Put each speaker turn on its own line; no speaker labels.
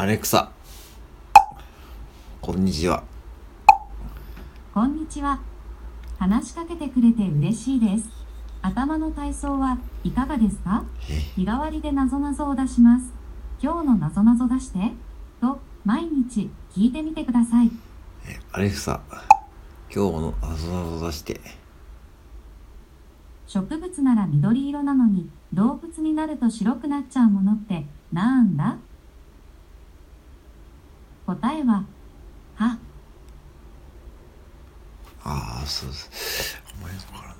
アレクサこんにちは
こんにちは。話しかけてくれて嬉しいです。頭の体操はいかがですか？
え？
日替わりでなぞなぞを出します。今日のなぞなぞ出して。と、毎日聞いてみてください。
えアレクサ今日のなぞなぞ出して
植物なら緑色なのに動物になると白くなっちゃうものってなんだ答えは、歯。
ああそうですお前のからな